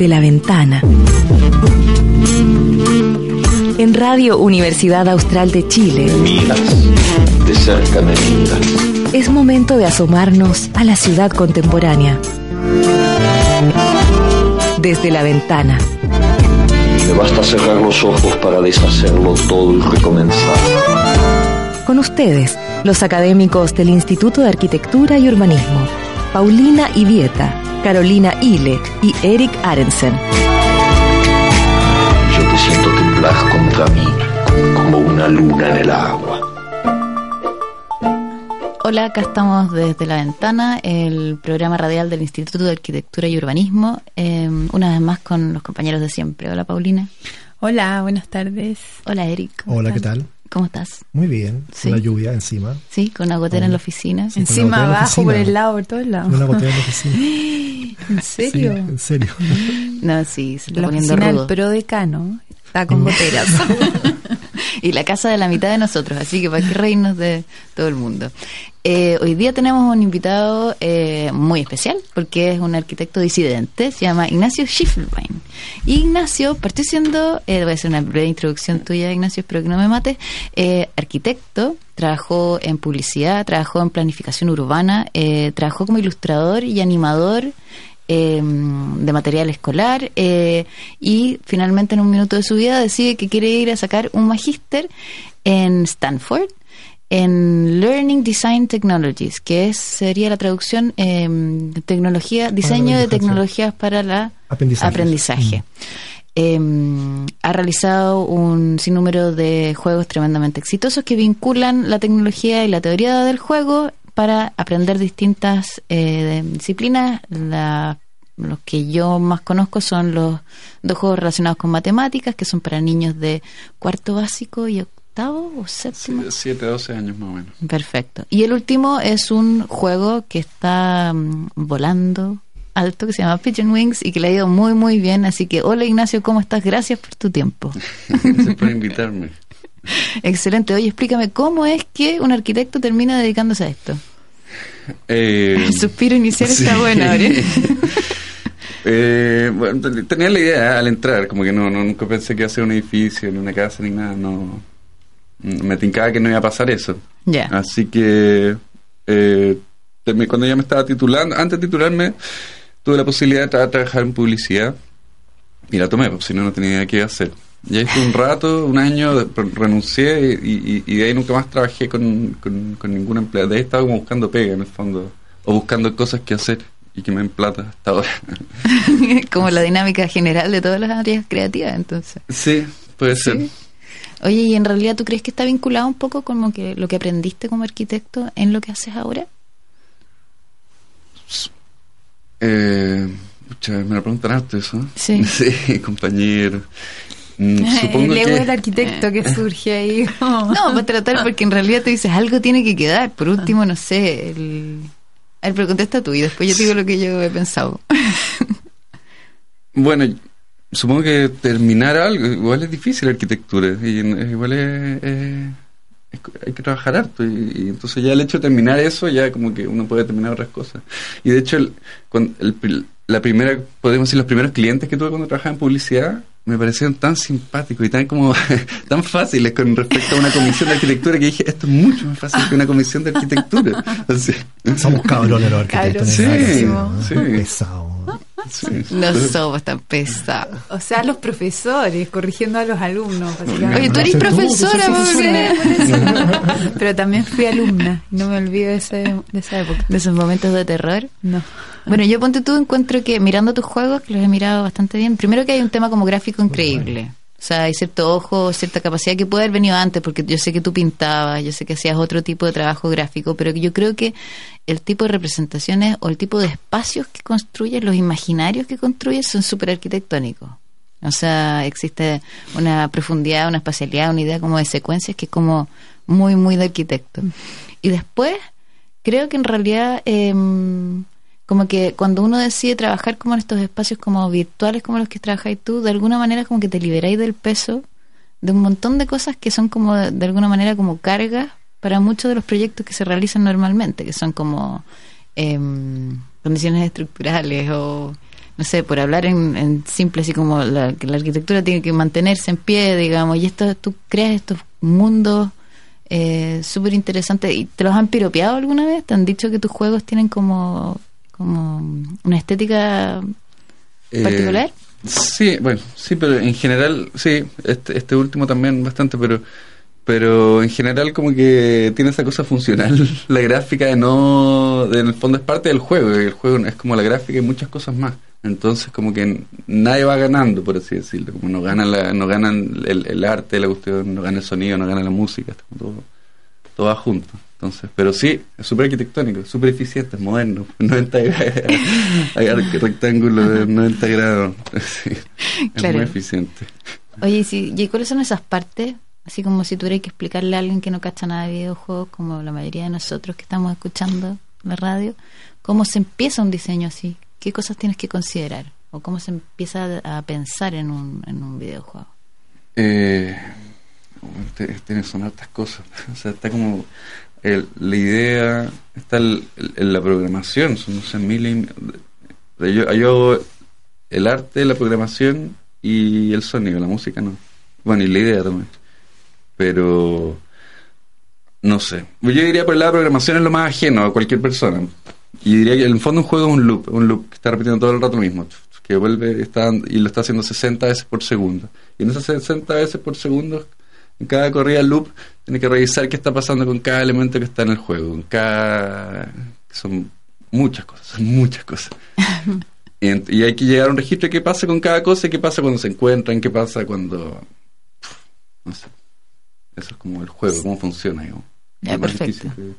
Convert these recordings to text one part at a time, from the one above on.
desde la ventana. En Radio Universidad Austral de Chile. Miras, de cerca me miras. Es momento de asomarnos a la ciudad contemporánea. Desde la ventana. Me basta cerrar los ojos para deshacerlo todo y recomenzar. Con ustedes, los académicos del Instituto de Arquitectura y Urbanismo, Paulina Ivieta, Carolina Ile y Eric Arensen. Yo te siento temblar contra mí como una luna en el agua. Hola, acá estamos desde la ventana, el programa radial del Instituto de Arquitectura y Urbanismo, eh, una vez más con los compañeros de siempre. Hola, Paulina. Hola, buenas tardes. Hola, Eric. Hola, ¿qué tal? ¿Cómo estás? Muy bien, Sí. con la lluvia encima. Sí, con una gotera en la oficina. Sí. Encima, la abajo, oficina. por el lado, por todos lados. Una botella en la oficina. ¿En serio? Sí, en serio. No, sí, se está La poniendo oficina del rudo. prodecano está con goteras. y la casa de la mitad de nosotros, así que para qué reírnos de todo el mundo. Eh, hoy día tenemos un invitado eh, muy especial, porque es un arquitecto disidente, se llama Ignacio Schiffelbein. Ignacio partió siendo, eh, voy a hacer una breve introducción tuya, Ignacio, espero que no me mates, eh, arquitecto, trabajó en publicidad, trabajó en planificación urbana, eh, trabajó como ilustrador y animador eh, de material escolar eh, y finalmente en un minuto de su vida decide que quiere ir a sacar un magíster en Stanford en Learning Design Technologies, que es, sería la traducción eh, tecnología, diseño de tecnologías para la Aprendizaje. aprendizaje. Eh, ha realizado un sinnúmero de juegos tremendamente exitosos que vinculan la tecnología y la teoría del juego para aprender distintas eh, disciplinas. La- los que yo más conozco son los dos juegos relacionados con matemáticas, que son para niños de cuarto básico y octavo o séptimo. 7, 12 años más o menos. Perfecto. Y el último es un juego que está mm, volando alto, que se llama Pigeon Wings y que le ha ido muy, muy bien. Así que, hola Ignacio, ¿cómo estás? Gracias por tu tiempo. Gracias por invitarme. Excelente. Oye, explícame, ¿cómo es que un arquitecto termina dedicándose a esto? Eh, El suspiro inicial sí. está bueno, Ariel. Eh, bueno, ten- tenía la idea al entrar, como que no, no nunca pensé que iba a ser un edificio, ni una casa, ni nada. No, me tincaba que no iba a pasar eso. Así que eh, cuando ya me estaba titulando, antes de titularme, tuve la posibilidad de tra- trabajar en publicidad y la tomé, porque si no, no tenía idea qué iba a hacer. Ya hice un rato, un año, de- renuncié y, y- y de ahí nunca más trabajé con, con, con ningún empleado. De ahí estaba como buscando pega en el fondo, o buscando cosas que hacer y que me den plata hasta ahora. Como la dinámica general de todas las áreas creativas, entonces. sí, puede ser. Sí. Oye, ¿y en realidad tú crees que está vinculado un poco con lo que, lo que aprendiste como arquitecto en lo que haces ahora? Eh, me lo preguntan harto eso. Sí. Sí, compañero. Mm, Supongo el ego que... del arquitecto que surge ahí. No, para tratar, porque en realidad te dices, algo tiene que quedar. Por último, no sé, el... A ver, pero contesta tú y después yo te digo lo que yo he pensado. Bueno, supongo que terminar algo, igual es difícil arquitectura, y igual es, hay que trabajar harto, y, entonces ya el hecho de terminar eso, ya como que uno puede terminar otras cosas. Y de hecho, el, cuando el la primera, podemos decir, los primeros clientes que tuve cuando trabajaba en publicidad, me parecieron tan simpáticos y tan como tan fáciles con respecto a una comisión de arquitectura que dije, esto es mucho más fácil que una comisión de arquitectura. Somos cabrones los arquitectos. Sí, sí. Sí. No somos tan pesados. O sea, los profesores corrigiendo a los alumnos. básicamente. Oye, tú eres Tú, tú profesora, profesora. Pero también fui alumna. No me olvido de, ese, de esa época. De esos momentos de terror. No. Bueno, yo ponte tú, encuentro que mirando tus juegos, que los he mirado bastante bien, primero que hay un tema como gráfico increíble. O sea, hay cierto ojo, cierta capacidad que puede haber venido antes, porque yo sé que tú pintabas, yo sé que hacías otro tipo de trabajo gráfico, pero yo creo que el tipo de representaciones o el tipo de espacios que construyes, los imaginarios que construyes, son súper arquitectónicos. O sea, existe una profundidad, una espacialidad, una idea como de secuencias que es como muy, muy de arquitecto. Y después, creo que en realidad, em, como que cuando uno decide trabajar como en estos espacios como virtuales como los que trabajáis tú, de alguna manera como que te liberáis del peso de un montón de cosas que son como de, alguna manera como cargas para muchos de los proyectos que se realizan normalmente, que son como em, condiciones estructurales o no sé, por hablar en, en simple, así como la, que la arquitectura tiene que mantenerse en pie, digamos, y esto tú creas estos mundos eh, súper interesantes. ¿Y te los han piropeado alguna vez? ¿Te han dicho que tus juegos tienen como, como una estética Eh, particular? sí, bueno, sí, pero en general, sí, este, este último también bastante, pero pero en general como que tiene esa cosa funcional, la gráfica de no, de- en el fondo es parte del juego, el juego es como la gráfica y muchas cosas más. Entonces como que nadie va ganando, por así decirlo, como no gana la, no ganan el, el arte, la cuestión, no gana el sonido, no gana la música, todo, todo va junto. Entonces, pero sí, es súper arquitectónico, súper eficiente, es moderno, 90 gra- hay ar- rectángulo de 90 grados, sí, es muy eficiente. Oye, ¿y si- ¿y cuáles son esas partes? Así como si tuviera que explicarle a alguien que no cacha nada de videojuegos, como la mayoría de nosotros que estamos escuchando la radio, ¿cómo se empieza un diseño así? ¿Qué cosas tienes que considerar? ¿O cómo se empieza a pensar en un, en un videojuego? Eh, tiene son hartas cosas. O sea, está como el- la idea, está en la programación, son no sé, miles. y- Yo, hago el arte, la programación y el sonido, la música no. Bueno, y la idea también. Pero no sé. Yo diría por de programación es lo más ajeno a cualquier persona. Y diría que en el fondo un juego es un loop, un loop que está repitiendo todo el rato lo mismo, que vuelve está, y lo está haciendo 60 veces por segundo. Y en esas 60 veces por segundo, en cada corrida loop, tiene que revisar qué está pasando con cada elemento que está en el juego, con cada... Son muchas cosas, son muchas cosas. y, hay que llegar a un registro de qué pasa con cada cosa qué pasa cuando se encuentran, qué pasa cuando... No sé. Eso es como el juego, cómo funciona, digamos. Ya, perfecto. difícil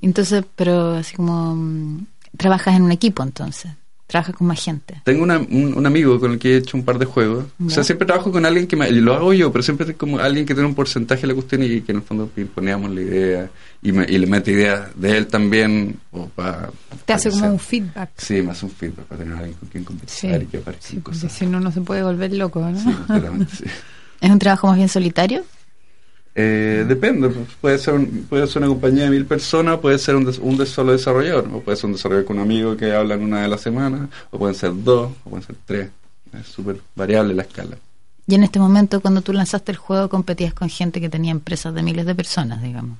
Entonces, pero así como mm, trabajas en un equipo entonces, trabajas con más gente. Tengo una- un, un amigo con el que he hecho un par de juegos. O sea, siempre trabajo con alguien que me, y lo hago yo, pero siempre es como alguien que tiene un porcentaje de la cuestión y que en el fondo imponíamos la idea y, me- y le mete ideas de él también. O para, Te hace como un feedback. Sí, me hace un feedback para tener alguien con quien Sí, conversar y que aparezcan sí, cosas. si no, no se puede volver loco, ¿no? Sí, sí. ¿Es un trabajo más bien solitario? Eh, depende, pues, puede ser un- puede ser una compañía de mil personas, puede ser un, des- un des- solo desarrollador, o puede ser un desarrollador con un amigo que hablan una de la semana, o pueden ser dos, o pueden ser tres. Es súper variable la escala. Y en este momento, cuando tú lanzaste el juego, competías con gente que tenía empresas de miles de personas, digamos.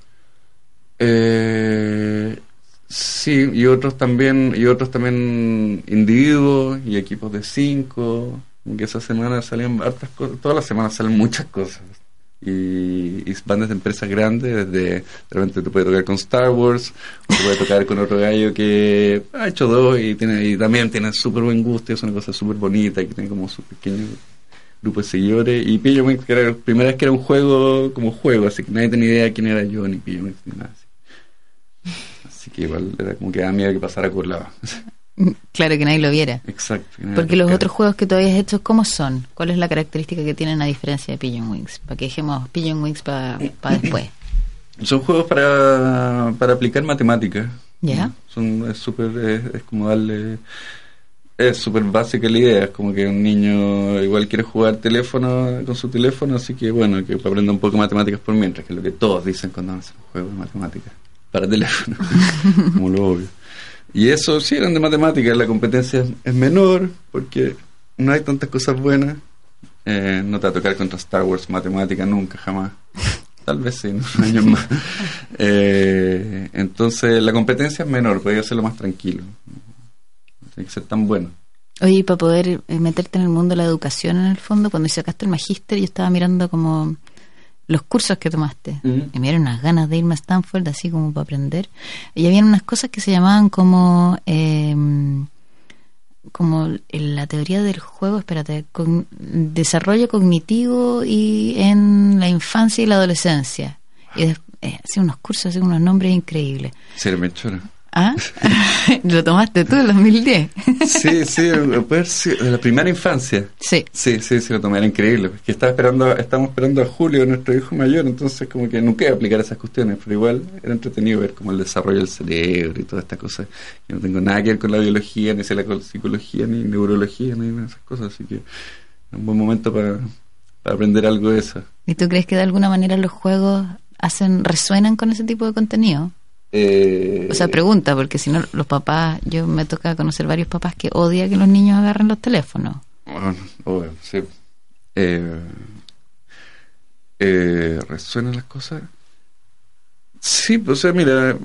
Eh, sí, y otros también, y otros también individuos y equipos de cinco. Que esa semana salían hartas cosas, todas las semanas salen muchas cosas. Y, y van desde empresas grandes, desde de repente te puede tocar con Star Wars, o te puede tocar con otro gallo que ha hecho dos y tiene y también tiene súper buen gusto, y es una cosa súper bonita, que tiene como su pequeño grupo de seguidores. Y Pillo Mix, que era la primera vez que era un juego como juego, así que nadie tenía idea quién era yo, ni Pillo ni nada así. Que igual era como que daba miedo que pasara colado. Claro que nadie lo viera. Exacto. Porque los otros juegos que tú habías hecho, ¿cómo son? ¿Cuál es la característica que tienen a diferencia de Pigeon Wings? Para que dejemos Pigeon Wings para después. Son juegos para, para aplicar matemáticas. ¿Ya? Son, es súper, es, es como darle, es súper básica la idea, es como que un niño igual quiere jugar teléfono con su teléfono, así que bueno, que aprenda un poco de matemáticas por mientras, que es lo que todos dicen cuando hacen un juego de matemáticas, para teléfono, como lo obvio. Y eso sí eran de matemáticas, la competencia es, menor, porque no hay tantas cosas buenas, Eh, no te va a tocar contra Star Wars matemática nunca, jamás. Tal vez sí, en unos años más. Eh, entonces la competencia es menor, podría hacerlo más tranquilo. No tiene que ser tan bueno. Oye, y para poder eh, meterte en el mundo de la educación, en el fondo, cuando sacaste el magíster, yo estaba mirando como los cursos que tomaste. Y me dieron unas ganas de irme a Stanford, así como para aprender. Y habían unas cosas que se llamaban como... eh, como la teoría del juego, espérate, con- desarrollo cognitivo y en la infancia y la adolescencia. Y des- eh, hacía unos cursos, hacía unos nombres increíbles. Sí, me chora. ¿Ah? Lo tomaste tú en 2010. Sí, sí, puede de la primera infancia. sí. Sí, sí, sí, lo tomé, era increíble. porque estaba esperando, estábamos esperando a Julio, nuestro hijo mayor, entonces como que nunca iba a aplicar esas cuestiones, pero igual era entretenido ver como el desarrollo del cerebro y toda esta cosa. Yo no tengo nada que ver con la biología, ni sé la psicología, ni neurología, ni nada de esas cosas, así que era un buen momento para, para aprender algo de eso. ¿Y tú crees que de alguna manera los juegos hacen resuenan con ese tipo de contenido? Eh, O sea, pregunta, porque si no, los papás, yo me toca conocer varios papás que odian que los niños agarren los teléfonos. Bueno, obvio, sí. Eh, eh, ¿Resuenan las cosas? Sí, pues, o sea, mira.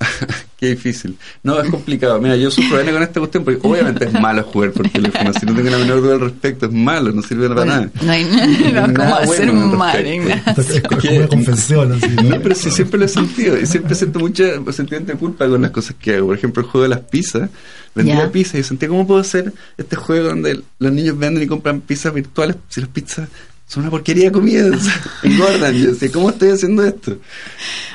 Qué difícil. No, es complicado. Mira, yo sufro N con esta cuestión porque obviamente es malo jugar por teléfono. Si no tengo la menor duda al respecto, es malo, no sirve para nada. No hay no, ¿cómo Nada hacer bueno al mal. Ignacio? Es como una confesión, así, ¿no? No, pero sí, siempre lo he sentido. Y siempre siento mucha sentimiento de culpa con las cosas que hago. Por ejemplo, el juego de las pizzas. Vendía Ya. pizzas y sentía cómo puedo hacer este juego donde los niños venden y compran pizzas virtuales si las pizzas son una porquería de comida. engordan. Y yo decía, ¿cómo estoy haciendo esto?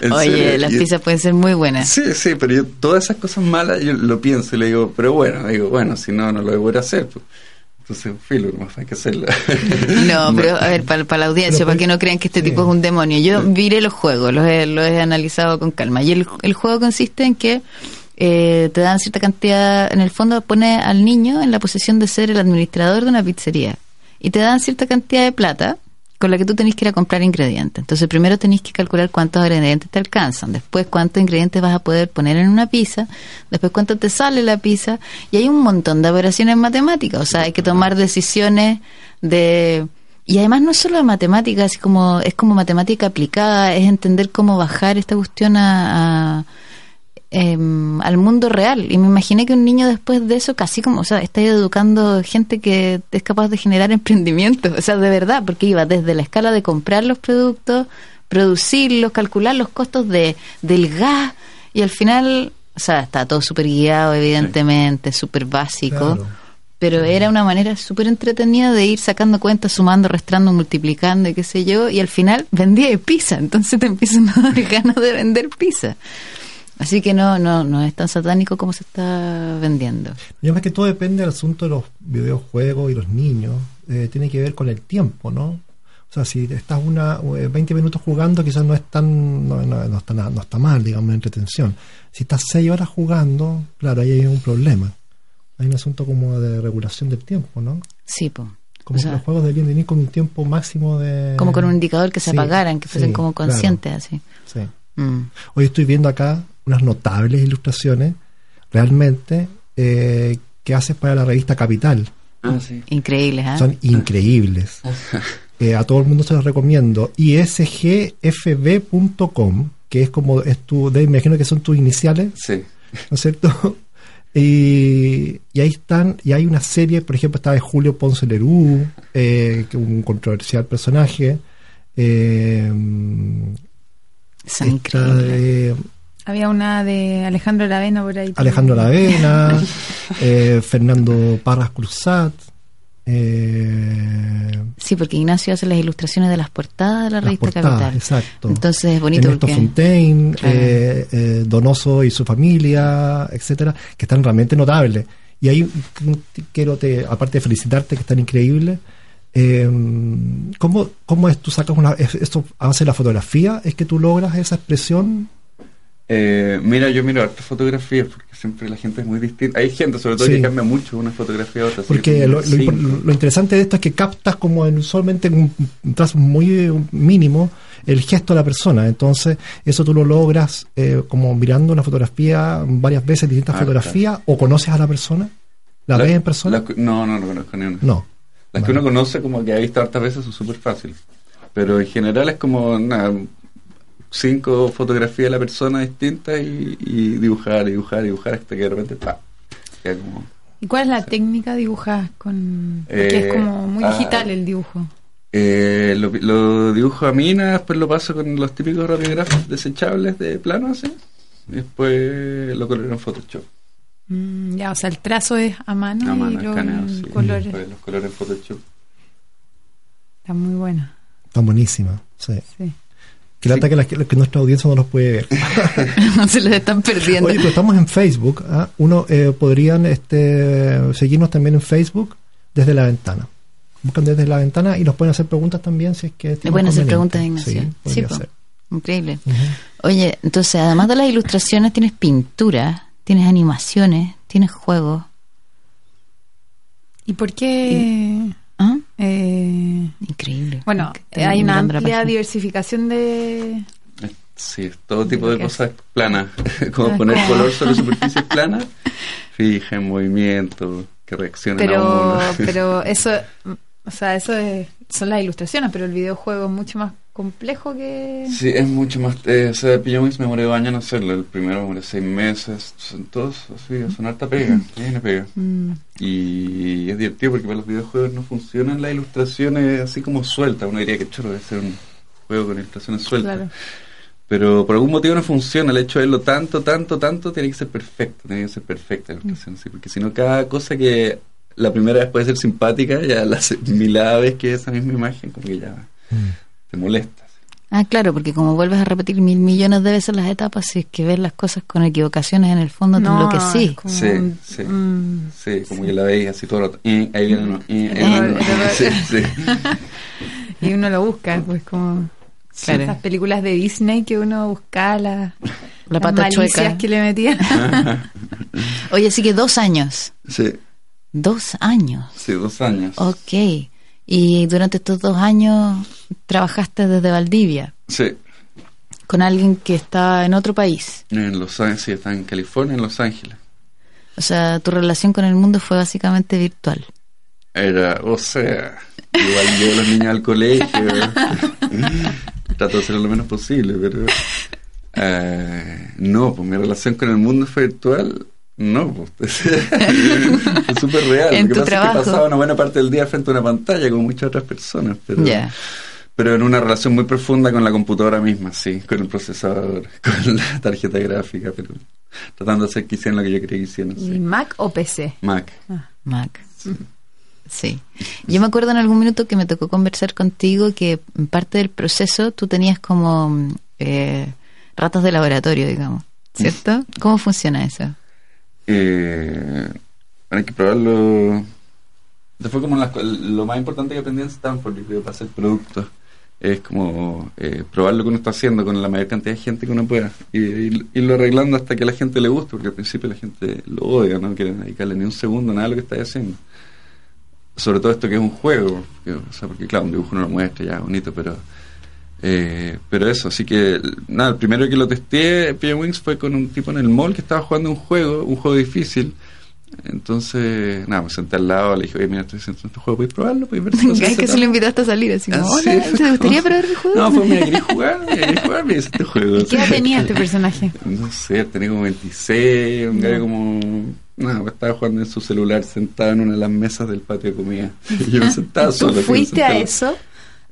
En Oye, serio. las Y- pizzas pueden ser muy buenas. Sí, sí, pero yo todas esas cosas malas yo lo pienso y le digo, pero bueno, digo, bueno, si no, no lo voy a hacer. pues. Entonces, filo, más hay que hacerlo. No, pero a ver, para, la audiencia, Pero para pues- que no crean que este sí. tipo es un demonio. Yo viré los juegos, los he, los he analizado con calma. Y el, el juego consiste en que eh, te dan cierta cantidad, en el fondo pone al niño en la posición de ser el administrador de una pizzería. Y te dan cierta cantidad de plata con la que tú tenés que ir a comprar ingredientes. Entonces, primero tenés que calcular cuántos ingredientes te alcanzan, después cuántos ingredientes vas a poder poner en una pizza, después cuánto te sale la pizza, y hay un montón de operaciones matemáticas, o sea, hay que tomar decisiones de... Y además no solo de matemáticas, es como, es como matemática aplicada, es entender cómo bajar esta cuestión a, a, em, al mundo real. Y me imaginé que un niño después de eso, casi como, o sea, está educando gente que es capaz de generar emprendimientos, o sea, de verdad, porque iba desde la escala de comprar los productos, producirlos, calcular los costos de del gas, y al final, o sea, está todo súper guiado, evidentemente, súper básico. Claro. Pero era una manera súper entretenida de ir sacando cuentas, sumando, restando, multiplicando y qué sé yo, y al final vendía pizza, entonces te empiezan a dar ganas de vender pizza. Así que no, no, no es tan satánico como se está vendiendo. Y además que todo depende del asunto de los videojuegos y los niños. eh, tiene que ver con el tiempo, ¿no? O sea, si estás una eh, 20 minutos jugando, quizás no es tan, no, no- no está, no está mal, digamos, en entretención. Si estás 6 horas jugando, claro, ahí hay un problema. Hay un asunto como de regulación del tiempo, ¿no? Sí, po. Como O sea, que los juegos deberían venir con un tiempo máximo de... como con un indicador que se Sí, apagaran, que fuesen sí, como claro, conscientes así. sí. Mm. Hoy estoy viendo acá unas notables ilustraciones, realmente, eh, que haces para la revista Capital. Ah, sí. Increíbles, ¿ah? Son increíbles. Eh, a todo el mundo se los recomiendo. isgfb.com, que es como, es tu, de, imagino que son tus iniciales, Sí. ¿no es cierto? Y, y ahí están, y hay una serie, por ejemplo, está de Julio Ponce Lerú, eh, que es un controversial personaje. Eh, Son está increíbles. Había una de Alejandro Lavena por ahí. Alejandro Lavena, eh, Fernando Parras Cruzat, eh, Sí, porque Ignacio hace las ilustraciones de las portadas de la revista portadas, Capital. exacto. Entonces es bonito Ernesto porque... Fontaine, Claro. eh, eh, Donoso y su familia, etcétera, que están realmente notables. Y ahí mm, quiero, te, aparte de felicitarte, que están increíbles, eh, ¿cómo, ¿cómo es tú sacas una... es- esto hace la fotografía? ¿Es que tú logras esa expresión? Eh, mira, yo miro hartas fotografías porque siempre la gente es muy distinta. Hay gente, sobre todo, Sí. que cambia mucho una fotografía a otra. Porque que lo, interesante de esto es que captas como en solamente en un, un trazo muy mínimo el gesto de la persona. Entonces, eso tú lo logras eh, como mirando una fotografía varias veces, distintas Ah, fotografías, o conoces a la persona, la, ves en persona. la- no, no, no conozco ni una. no. Las que uno conoce, como que ha visto hartas veces, son súper fáciles. Pero en general es como nada, cinco fotografías de la persona distintas y, y dibujar, dibujar, dibujar hasta que de repente como- ¿Y cuál es la técnica dibujada con...? Porque Eh, es como muy ah, digital el dibujo. Eh, lo, lo dibujo a mina, después lo paso con los típicos radiografos desechables de plano, así. Y después lo coloreo en Photoshop. Mm, ya, o sea, el trazo es a mano, A mano, y los sí. colores. Los colores en Photoshop. Está muy buena. Tan buenísima. Sí. Sí. Que lata que, la- que nuestra audiencia no los puede ver. Se los están perdiendo. Oye, pero estamos en Facebook. ¿ah? Uno eh, podrían este, seguirnos también en Facebook desde la ventana. Buscan desde la ventana y nos pueden hacer preguntas también si es que Le tienen pueden hacer preguntas, Ignacio. Sí, po. ser. Increíble. Oye, entonces, además de las ilustraciones, tienes pintura, tienes animaciones, tienes juegos. ¿Y por qué...? ¿Ah? eh, Increíble. bueno, Estoy hay una amplia diversificación de... Sí, todo tipo de cosas planas, como poner color sobre superficies planas, fija en movimiento, que reaccionen a Pero, uno. pero eso, o sea, eso es- son las ilustraciones, pero el videojuego es mucho más complejo que... Sí, es mucho más. Eh, o sea, Pillowings me demoré dos años en hacerlo. El primero me demoré seis meses. Son todos así, son harta pega. Tiene pega. Mm, Y es divertido porque para los videojuegos no funcionan las ilustraciones así como sueltas. Uno diría que chorro debe ser un juego con ilustraciones sueltas. claro. Pero por algún motivo no funciona. El hecho de verlo tanto, tanto, tanto, tiene que ser perfecto. Tiene que ser perfecta la ilustración. sí, porque si no, cada cosa que la primera vez puede ser simpática, ya la milada vez que esa misma imagen, como que ya te molesta. Ah, claro, porque como vuelves a repetir mil millones de veces las etapas, si es que ves las cosas con equivocaciones en el fondo, te No, enloquecí. es como Sí, sí. mm, Sí, como que la veis así todo el rato. Eh, ahí viene uno. eh, Eh, eh, Sí, sí. y uno lo busca, pues como Claro. esas películas de Disney que uno buscaba la, La las pata malicias chueca. que le metían. Oye, así que dos años. Sí, Dos años. sí, dos años. Ok. Y durante estos dos años trabajaste desde Valdivia Sí, con alguien que está en otro país. en Los Ángeles, sí, está en California, en Los Ángeles. O sea, tu relación con el mundo fue básicamente virtual. Era, o sea, igual llevo a los niños al colegio. Trato de hacerlo lo menos posible, pero. eh, no, pues mi relación con el mundo fue virtual. No, pues. fue súper real. En Lo que tu pasa trabajo. es que pasaba una buena parte del día frente a una pantalla con muchas otras personas, pero. En una relación muy profunda con la computadora misma, sí, con el procesador, con la tarjeta gráfica, pero tratando de hacer que hicieran lo que yo quería que hicieran. ¿Y Sí. Mac o PC? Mac. Mac. Sí. Yo me acuerdo en algún minuto que me tocó conversar contigo que en parte del proceso tú tenías como mm, eh, ratas de laboratorio, digamos. ¿Cierto? ¿Cómo funciona eso? Eh, hay que probarlo. Esto fue como co- lo más importante que aprendí en Stanford, yo creo, para hacer productos. Es como eh, probar lo que uno está haciendo con la mayor cantidad de gente que uno pueda. Y, y- irlo arreglando hasta que a la gente le guste, porque al principio la gente lo odia, no quieren dedicarle ni un segundo a nada de lo que está haciendo. Sobre todo esto que es un juego. o sea, porque claro, un dibujo uno lo muestra ya, bonito, pero... Eh, pero eso, así que nada, el primero que lo testé, Pia Wings, fue con un tipo en el mall que estaba jugando un juego, un juego difícil. Entonces, nada, me senté al lado, le dije, oye, mira, estoy haciendo este juego, ¿puedes probarlo? ¿Puedes ver si lo Es que se tal?" lo invitaste a salir así como, Ah, hola, ¿te gustaría probar mi juego? No, pues mira, ¿querés jugar? ¿querés jugar? Mira, este juego. ¿Y qué edad tenía este personaje? No sé, tenía como 26, un gallo como... No, estaba jugando en su celular sentado en una de las mesas del patio de comida. Y yo me sentaba ¿Tú solo. fuiste a eso?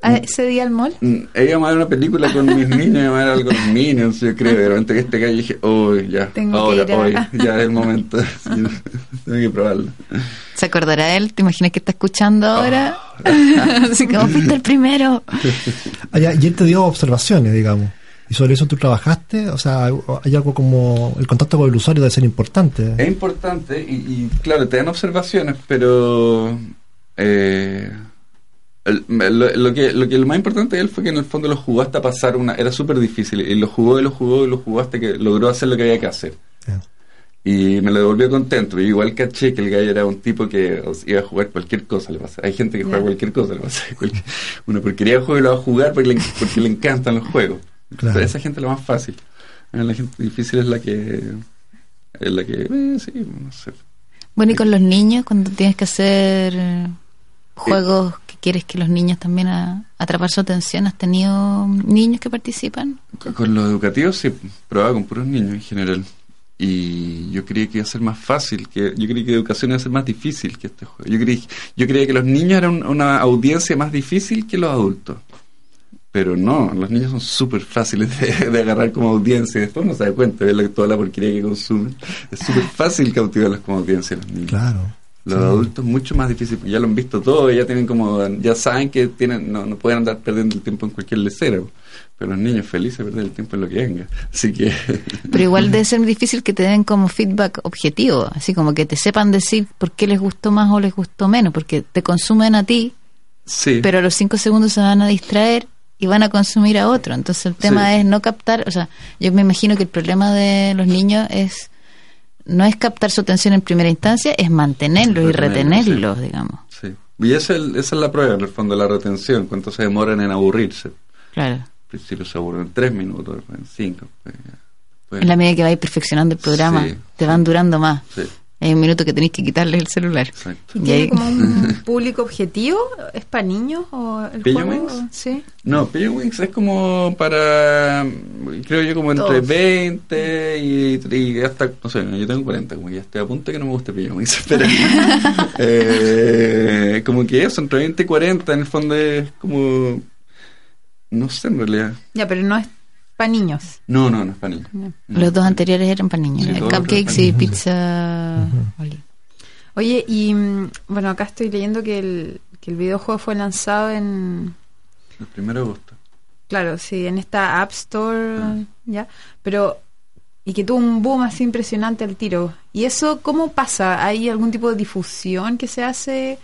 ¿A ese día al mall? Mm, Íbamos a ver una película con mis niños, íbamos a ver algo con los Minions, yo creo. De repente que este gallo dije, uy, ya, Tengo ahora, que ir a- hoy, ya es el momento. Tengo que probarlo. ¿Se acordará él? ¿Te imaginas que está escuchando ahora? Ah. así como fuiste el primero. Ya, y él te dio observaciones, digamos. Y sobre eso tú trabajaste, o sea, hay algo como el contacto con el usuario debe ser importante. Es importante y, y, claro, te dan observaciones, pero eh, el- lo, lo que, lo que lo más importante de él fue que en el fondo lo jugó hasta pasar una... Era súper difícil y lo jugó y lo jugó y lo jugó hasta que logró hacer lo que había que hacer. Ya. Y me lo devolvió contento. Yo igual caché que el gallo era un tipo que o sea, iba a jugar cualquier cosa. Le pasa. Hay gente que juega Ya. cualquier cosa. Le pasa. Una porquería de juego y lo va a jugar porque le, porque le encantan los juegos. Claro. Pero esa gente es la más fácil. Eh, La gente difícil es la que... Es la que... eh, sí, no sé. Bueno, y con los niños, cuando tienes que hacer eh, juegos que quieres que los niños también a- atrapar su atención, ¿has tenido niños que participan? Con- los educativos sí, probaba con puros niños en general. Y yo creía que iba a ser más fácil, que yo creía que educación iba a ser más difícil que este juego. Yo creí, yo creía que los niños eran una audiencia más difícil que los adultos. Pero no, los niños son súper fáciles de, de agarrar como audiencia. y Después no se da cuenta de toda la porquería que consumen. Es súper fácil cautivarlos como audiencia los niños. Claro. Los Sí. adultos mucho más difícil, porque ya lo han visto todo, ya tienen como, ya saben que tienen, no, no pueden andar perdiendo el tiempo en cualquier lecera. Pero los niños felices de perder el tiempo en lo que venga. Así que Pero igual debe ser difícil que te den como feedback objetivo, así como que te sepan decir por qué les gustó más o les gustó menos, porque te consumen a ti, sí. pero a los cinco segundos se van a distraer y van a consumir a otro. Entonces el tema Sí. es no captar, o sea, yo me imagino que el problema de los niños es no es captar su atención en primera instancia, es mantenerlos y Retenerlos, digamos. sí. Y esa es, el- esa es la prueba, en el fondo, la retención, cuánto se demoran en aburrirse. Claro. principio se aburre en tres minutos, después en cinco. En la medida que vais perfeccionando el programa, Sí, te van durando más. Sí, Hay un minuto que tenéis que quitarle el celular. exacto. ¿Y Y tiene ahí- como un público objetivo? ¿Es para niños o el ¿Pillo juego? Wings? Sí. No, Pillow Wings es como para, creo yo, como entre Todos. 20 y, y hasta, no sé, yo tengo 40, como que ya estoy a punto de que no me guste Pillow Wings, pero eh, como que eso, entre 20 y 40 en el fondo es como, no sé en realidad. Ya, pero no es para niños. No, no, no es para niños. No. No. Los dos anteriores eran para niños. Sí, Cupcakes y pizza. Oye, y mm, bueno, acá estoy leyendo que el, que el videojuego fue lanzado en, El primero de agosto. claro, sí, en esta App Store, ya, pero, y que tuvo un boom así impresionante al tiro. ¿Y eso cómo pasa? ¿Hay algún tipo de difusión que se hace?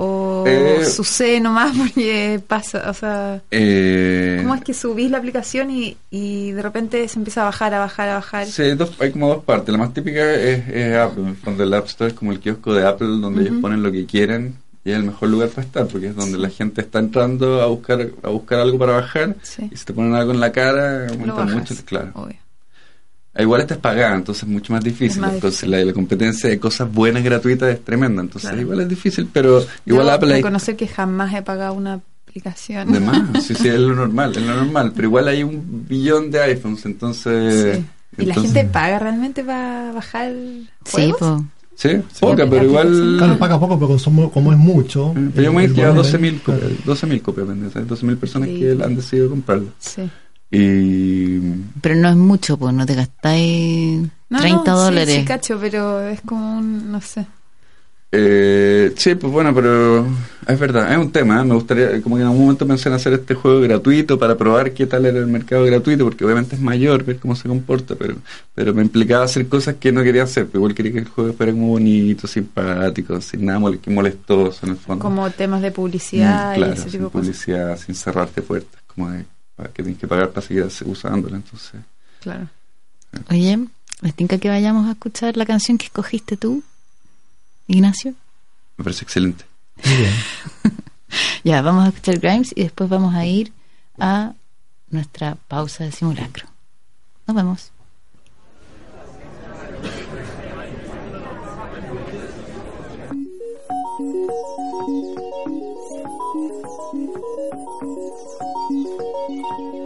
¿O Eh, sucede nomás porque pasa? O sea, Eh, ¿cómo es que subís la aplicación y, y de repente se empieza a bajar, a bajar, a bajar? Sí, dos- hay como dos partes. La más típica es, es Apple. En el App Store es como el kiosco de Apple donde ellos ponen lo que quieren y es el mejor lugar para estar porque es donde la gente está entrando a buscar a buscar algo para bajar Sí. y si te ponen algo en la cara aumenta mucho. Claro. obvio. Ah, Igual esta es pagada, entonces es mucho más difícil. Más entonces difícil. La, la competencia de cosas buenas gratuitas es tremenda. Entonces Claro. igual es difícil, pero igual Debo Apple hay reconocer que jamás he pagado una aplicación. de más. Sí, sí, es lo normal, es lo normal. Pero igual hay un billón de iPhones, entonces... Sí. ¿Y la gente paga realmente para bajar Sí, juegos? po. Sí, poca, pero igual... Claro, paga poco, pero consumo- como es mucho. Mm, Pero yo me volumen, 12.000 claro. copias, 12.000 copias vendidas, ¿sabes? 12.000 personas Sí. que han decidido comprarlo. Sí. Y Pero no es mucho, pues no te gastáis No, 30 no, sí, dólares. Sí, cacho, pero es como un, no sé. eh, sí, pues bueno, pero es verdad, es un tema. ¿eh? Me gustaría, como que en algún momento pensé en hacer este juego gratuito para probar qué tal era el mercado gratuito, porque obviamente es mayor, ver cómo se comporta, pero pero me implicaba hacer cosas que no quería hacer. Pero igual quería que el juego fuera como bonito, simpático, sin nada mole- que molestoso en el fondo. Como temas de publicidad Mm, claro, y ese sin tipo de cosas. publicidad, sin cerrarte puertas, como de que tienes que pagar para seguir usándola. Entonces, Claro. Oye, ¿les tinca que vayamos a escuchar la canción que escogiste tú, Ignacio? me parece excelente. Muy bien. Ya, vamos a escuchar Grimes y después vamos a ir a nuestra pausa de simulacro. Nos vemos. thank you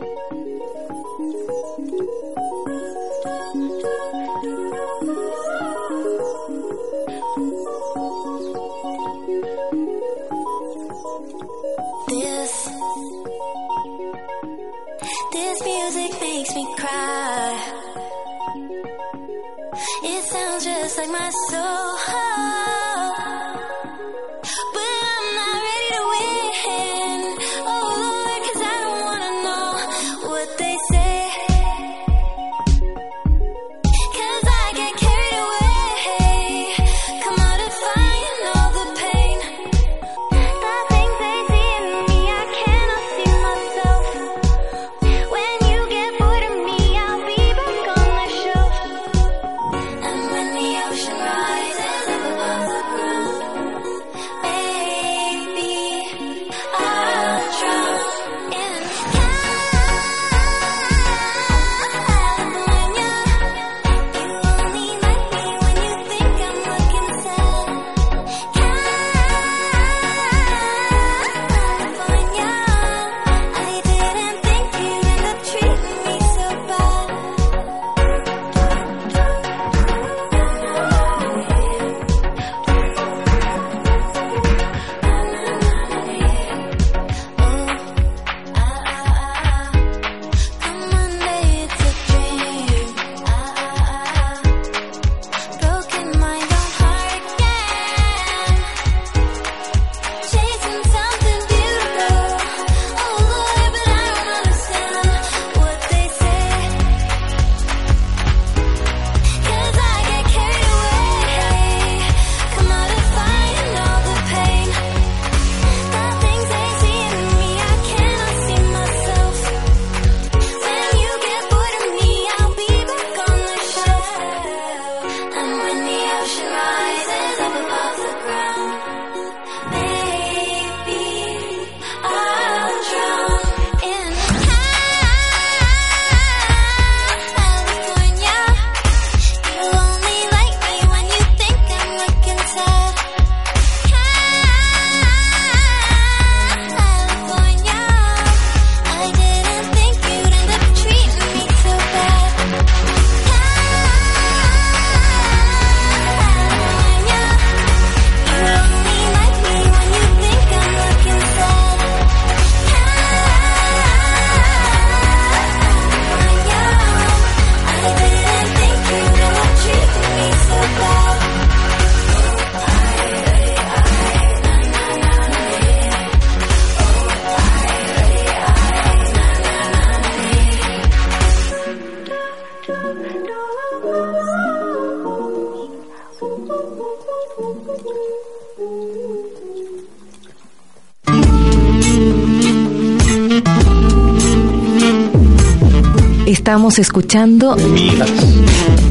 Estamos escuchando Me miras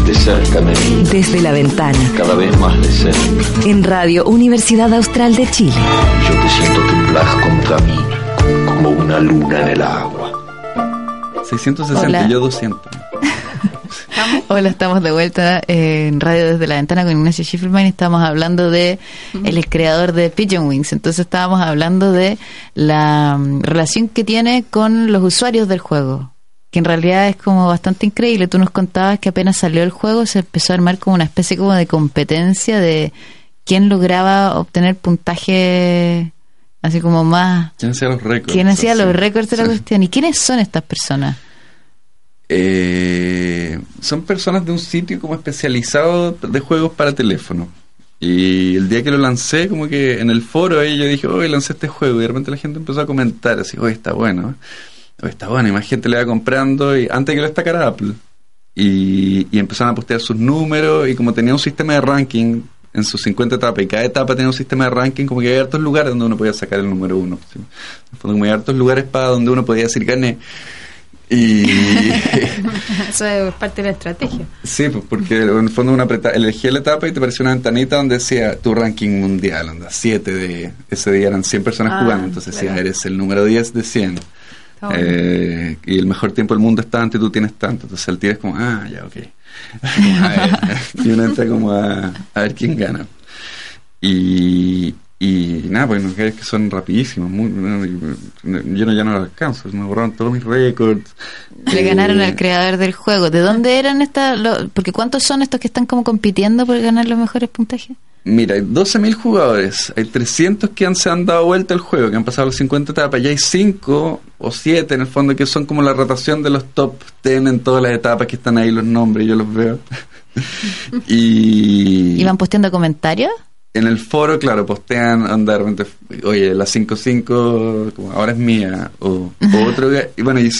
de cerca, me miras desde la ventana cada vez más de cerca. en Radio Universidad Austral de Chile. Yo te siento temblar contra mí, como una luna en el agua. 660, Hola. yo 200. Hola, estamos de vuelta en Radio Desde la Ventana con Ignacio Schifferman y estamos hablando de el creador de Pigeon Wings. Entonces estábamos hablando de la mm, relación que tiene con los usuarios del juego, que en realidad es como bastante increíble. Tú nos contabas que apenas salió el juego se empezó a armar como una especie como de competencia de quién lograba obtener puntaje así como más... ¿Quién hacía los récords? ¿Quién hacía los récords de la Sí. cuestión? ¿Y quiénes son estas personas? Eh, son personas de un sitio como especializado de juegos para teléfono. Y el día que lo lancé, como que en el foro ahí yo dije, hoy lancé este juego. Y de repente la gente empezó a comentar así, hoy está bueno. Está bueno. Y más gente le va comprando. Y antes que lo destacara Apple. Y, y empezaron a postear sus números. Y como tenía un sistema de ranking en sus 50 etapas, y cada etapa tenía un sistema de ranking, como que había hartos lugares donde uno podía sacar el número uno. ¿sí? En el fondo, como hay hartos lugares para donde uno podía decir, gané. Y. Eso es parte de la estrategia. Sí, pues porque en el fondo uno apreta, elegía la etapa y te parecía una ventanita donde decía tu ranking mundial, onda 7 de ese día eran 100 personas Ah, jugando, entonces claro. decía eres el número 10 de 100. Eh, y el mejor tiempo del mundo es tanto y tú tienes tanto, entonces el tiro es como, ah, ya, ok. Como, a ver, y uno entra como a, a ver quién gana. Y, y nada, pues los que son rapidísimos, muy, yo no, ya no los alcanzo, me borraron todos mis récords. Le Eh, ganaron al creador del juego. ¿De dónde eran estas? Porque ¿cuántos son estos que están como compitiendo por ganar los mejores puntajes? Mira, hay 12.000 jugadores, hay 300 que han, se han dado vuelta al juego, que han pasado las 50 etapas, y hay 5 o 7 en el fondo que son como la rotación de los top 10 en todas las etapas que están ahí los nombres, yo los veo. y ¿Iban posteando comentarios? en el foro, claro, postean, anda de repente, oye, la 5-5 como ahora es mía, o, o otro, y bueno, y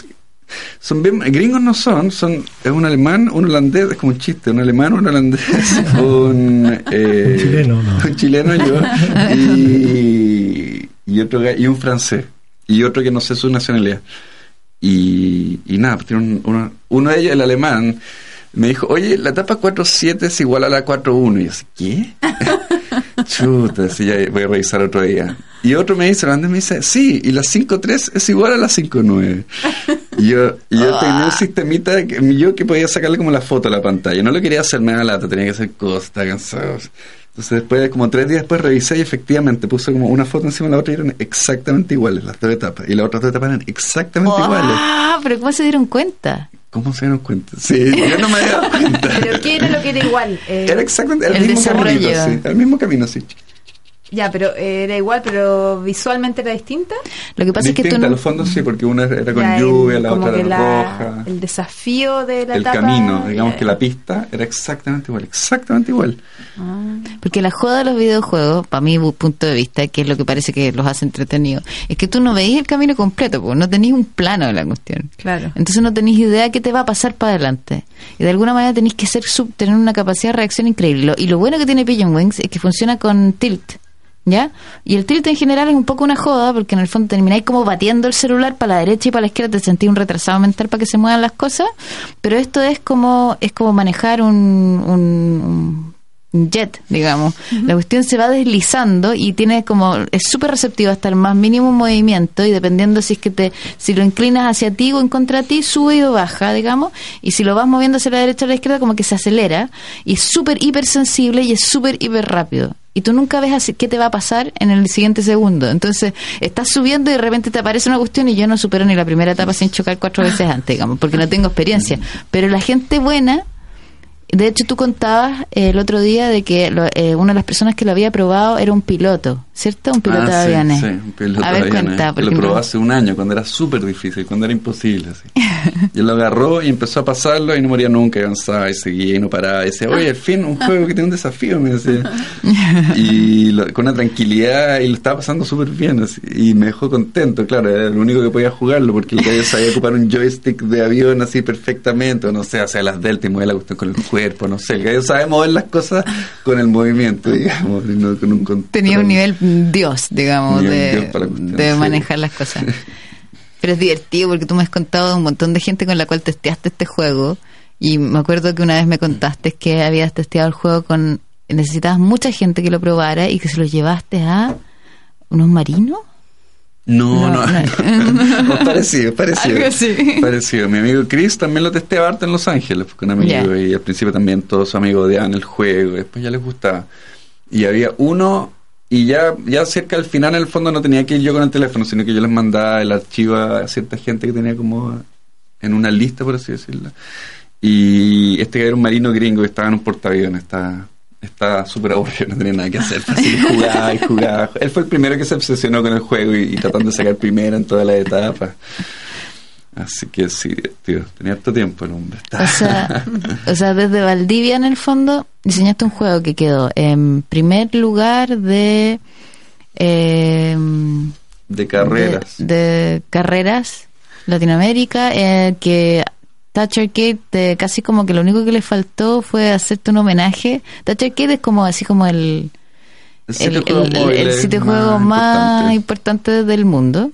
son bien, gringos no son, son, es un alemán, un holandés, es como un chiste, un alemán, un holandés, un, eh, Un chileno, no. un chileno yo, y, y otro, y un francés, y otro que no sé su nacionalidad. Y, y nada, pues tiene un- uno, uno de ellos, el alemán, me dijo, oye, la etapa 4.7 es igual a la 4.1. Y yo ¿qué? Chuta, sí, ya voy a revisar otro día. Y otro me dice, holandés me dice, sí, y la 5.3 es igual a la 5.9. Y yo, y yo tenía un sistemita, que, yo que podía sacarle como la foto a la pantalla. No lo quería hacer me da lata, tenía que hacer cosas, estaba cansado. Entonces después, como tres días después revisé y efectivamente puse como una foto encima de la otra y eran exactamente iguales las dos etapas. Y las otras dos etapas eran exactamente iguales. ¡Ah! ¿Pero cómo se dieron cuenta? ¿Cómo se dieron cuenta? Sí, yo no me había dado cuenta. ¿Pero qué era lo que era igual? Eh, Era exactamente el, El mismo desarrollo. caminito, sí, el mismo camino, sí. Ya, pero eh, era igual, pero visualmente era distinta. Lo que pasa es que tú Distinta, no... los fondos sí, porque una era con Ya, lluvia, la otra era la- roja. El desafío de la El etapa. camino, digamos ya. que la pista era exactamente igual, exactamente igual. Porque la joda de los videojuegos, para mi punto de vista, que es lo que parece que los hace entretenidos, es que tú no veis el camino completo, porque no tenéis un plano de la cuestión. Claro. Entonces no tenéis idea qué te va a pasar para adelante. Y de alguna manera tenéis que ser sub- tener una capacidad de reacción increíble. Lo- y lo bueno que tiene Pigeon Wings es que funciona con tilt. ¿Ya? Y el tilt en general es un poco una joda, porque en el fondo termináis como batiendo el celular para la derecha y para la izquierda, te sentís un retrasado mental para que se muevan las cosas, pero esto es como, es como manejar un, un- un jet, digamos. La cuestión se va deslizando y tiene como, es súper receptivo hasta el más mínimo movimiento y dependiendo si es que te, si lo inclinas hacia ti o en contra de ti, sube o baja, digamos, y si lo vas moviendo hacia la derecha o la izquierda, como que se acelera y es súper hipersensible y es súper hiper rápido. Y tú nunca ves así qué te va a pasar en el siguiente segundo. Entonces, estás subiendo y de repente te aparece una cuestión y yo no supero ni la primera etapa sin chocar cuatro veces antes, digamos, porque no tengo experiencia. Pero la gente buena de hecho, tú contabas eh, el otro día de que lo- eh, una de las personas que lo había probado era un piloto, ¿cierto? Un piloto de Ah, sí, aviones. Sí, un piloto A ver, de aviones. cuenta. Lo probó hace un año, cuando era súper difícil, cuando era imposible. Así. y él lo agarró y empezó a pasarlo y no moría nunca, y avanzaba y seguía y no paraba. Y decía, oye, al fin un juego que tiene un desafío, me decía. y lo- con una tranquilidad y lo estaba pasando súper bien. así. Y me dejó contento, claro, era el único que podía jugarlo porque el gallo sabía ocupar un joystick de avión así perfectamente, o no sé, hacia las delta y mover la cuestión con el cuerpo, no sé. El gallo sabe mover las cosas con el movimiento, digamos, no con un control. Tenía un nivel Dios, digamos, Nivel de, Dios para la cuestión, de sí. manejar las cosas. Pero es divertido porque tú me has contado de un montón de gente con la cual testeaste este juego. Y me acuerdo que una vez me contaste que habías testeado el juego con. Necesitabas mucha gente que lo probara y que se lo llevaste a unos marinos. No, No, no. parecido, parecido. Algo así. Parecido. Mi amigo Chris también lo testeaba harto en Los Ángeles, con amigos. Ya. Y al principio también todos sus amigos odiaban el juego. y Después ya les gustaba. Y había uno, y ya, ya cerca al final, en el fondo, no tenía que ir yo con el teléfono, sino que yo les mandaba el archivo a cierta gente que tenía como en una lista, por así decirlo. Y este que era un marino gringo que estaba en un portaaviones, estaba estaba súper aburrido, no tenía nada que hacer, así que jugaba y jugaba. Él fue el primero que se obsesionó con el juego y, y tratando de sacar primero en todas las etapas. Así que sí, tío, tenía harto tiempo el hombre. O sea, o sea, desde Valdivia en el fondo diseñaste un juego que quedó en primer lugar de eh, de carreras. de, de carreras Latinoamérica eh, que Arcade de casi como que lo único que le faltó fue hacerte un homenaje. Touch Arcade es como así como el El sitio el, sitio juego más importante. importante del mundo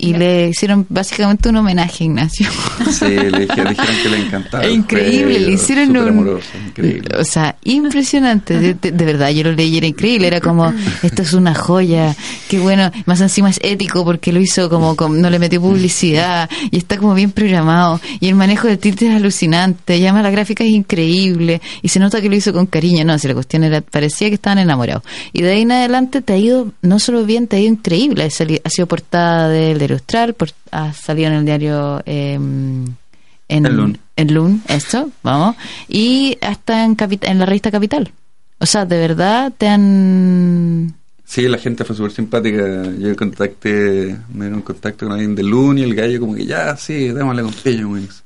y le hicieron básicamente un homenaje a Ignacio. Sí, le dije- dijeron que le encantaba. Increíble, juego, le hicieron un... amoroso, increíble. O sea, impresionante. De, de- de verdad, yo lo leí era increíble. Era como, esto es una joya. Qué bueno. Más encima es ético porque lo hizo como, no le metió publicidad y está como bien programado. Y el manejo del tinte es alucinante. Y además la gráfica es increíble. Y se nota que lo hizo con cariño. No, si la cuestión era, parecía que estaban enamorados. Y de ahí en adelante te ha ido, no solo bien, te ha ido increíble. Ha sido portada del diario Austral, por- ha salido en el diario... eh, en, El Lun. en Lun, esto, vamos, y hasta en, en la revista Capital. O sea, de verdad te han... Sí, la gente fue súper simpática. Yo contacté, me dieron contacto con alguien de Lun y el gallo como que ya, sí, démosle con Wings.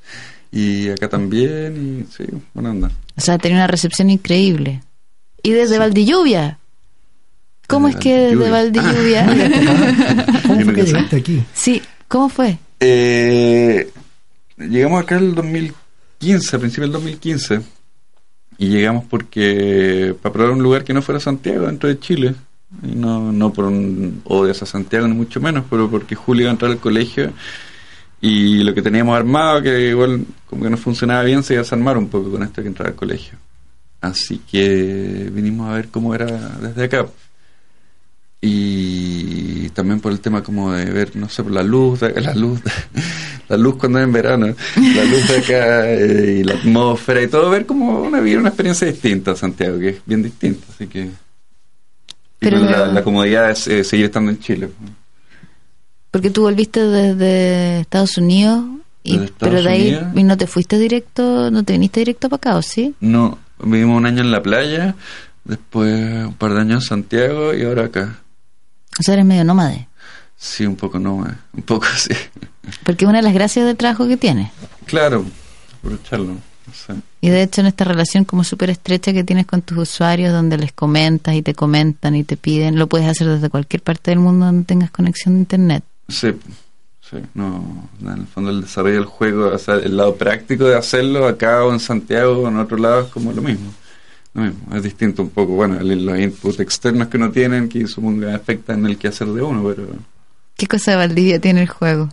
Y acá también, y sí, buena onda. O sea, tenía una recepción increíble. Y desde Valdilluvia. ¿Cómo es que desde Valdilluvia. Valdilluvia? ¿Cómo fue que llegaste aquí? sí, ¿cómo fue? Eh, llegamos acá el 2015, a principios del 2015. Y llegamos porque para probar un lugar que no fuera Santiago dentro de Chile. Y no, no por un odio a Santiago, ni mucho menos, pero porque Julio iba a entrar al colegio y lo que teníamos armado, que igual como que no funcionaba bien, se iba a desarmar un poco con esto que entraba al colegio. Así que vinimos a ver cómo era desde acá. Y también por el tema como de ver, no sé, por la luz, de- la luz, la luz cuando es en verano, la luz de acá eh, y la atmósfera y todo, ver como una vivir una experiencia distinta Santiago, que es bien distinta, así que... Pero- la, la comodidad es eh, seguir estando en Chile. Porque tú volviste desde Estados Unidos, y, Desde Estados pero de ahí Unidos. y no te fuiste directo, no te viniste directo para acá, ¿o sí? No, vivimos un año en la playa, después un par de años en Santiago y ahora acá. O sea, eres medio nómade. Sí, un poco no, un poco sí. Porque una de las gracias del trabajo que tienes. Claro, aprovecharlo. Sé. Y de hecho en esta relación como súper estrecha que tienes con tus usuarios, donde les comentas y te comentan y te piden, lo puedes hacer desde cualquier parte del mundo donde tengas conexión de internet. Sí, sí, no, en el fondo el desarrollo del juego, o sea, el lado práctico de hacerlo acá o en Santiago o en otro lado es como lo mismo. Lo mismo, es distinto un poco, bueno, el- los inputs externos que uno tiene que supongo afectan el quehacer de uno, pero ¿Qué cosa de Valdivia tiene el juego?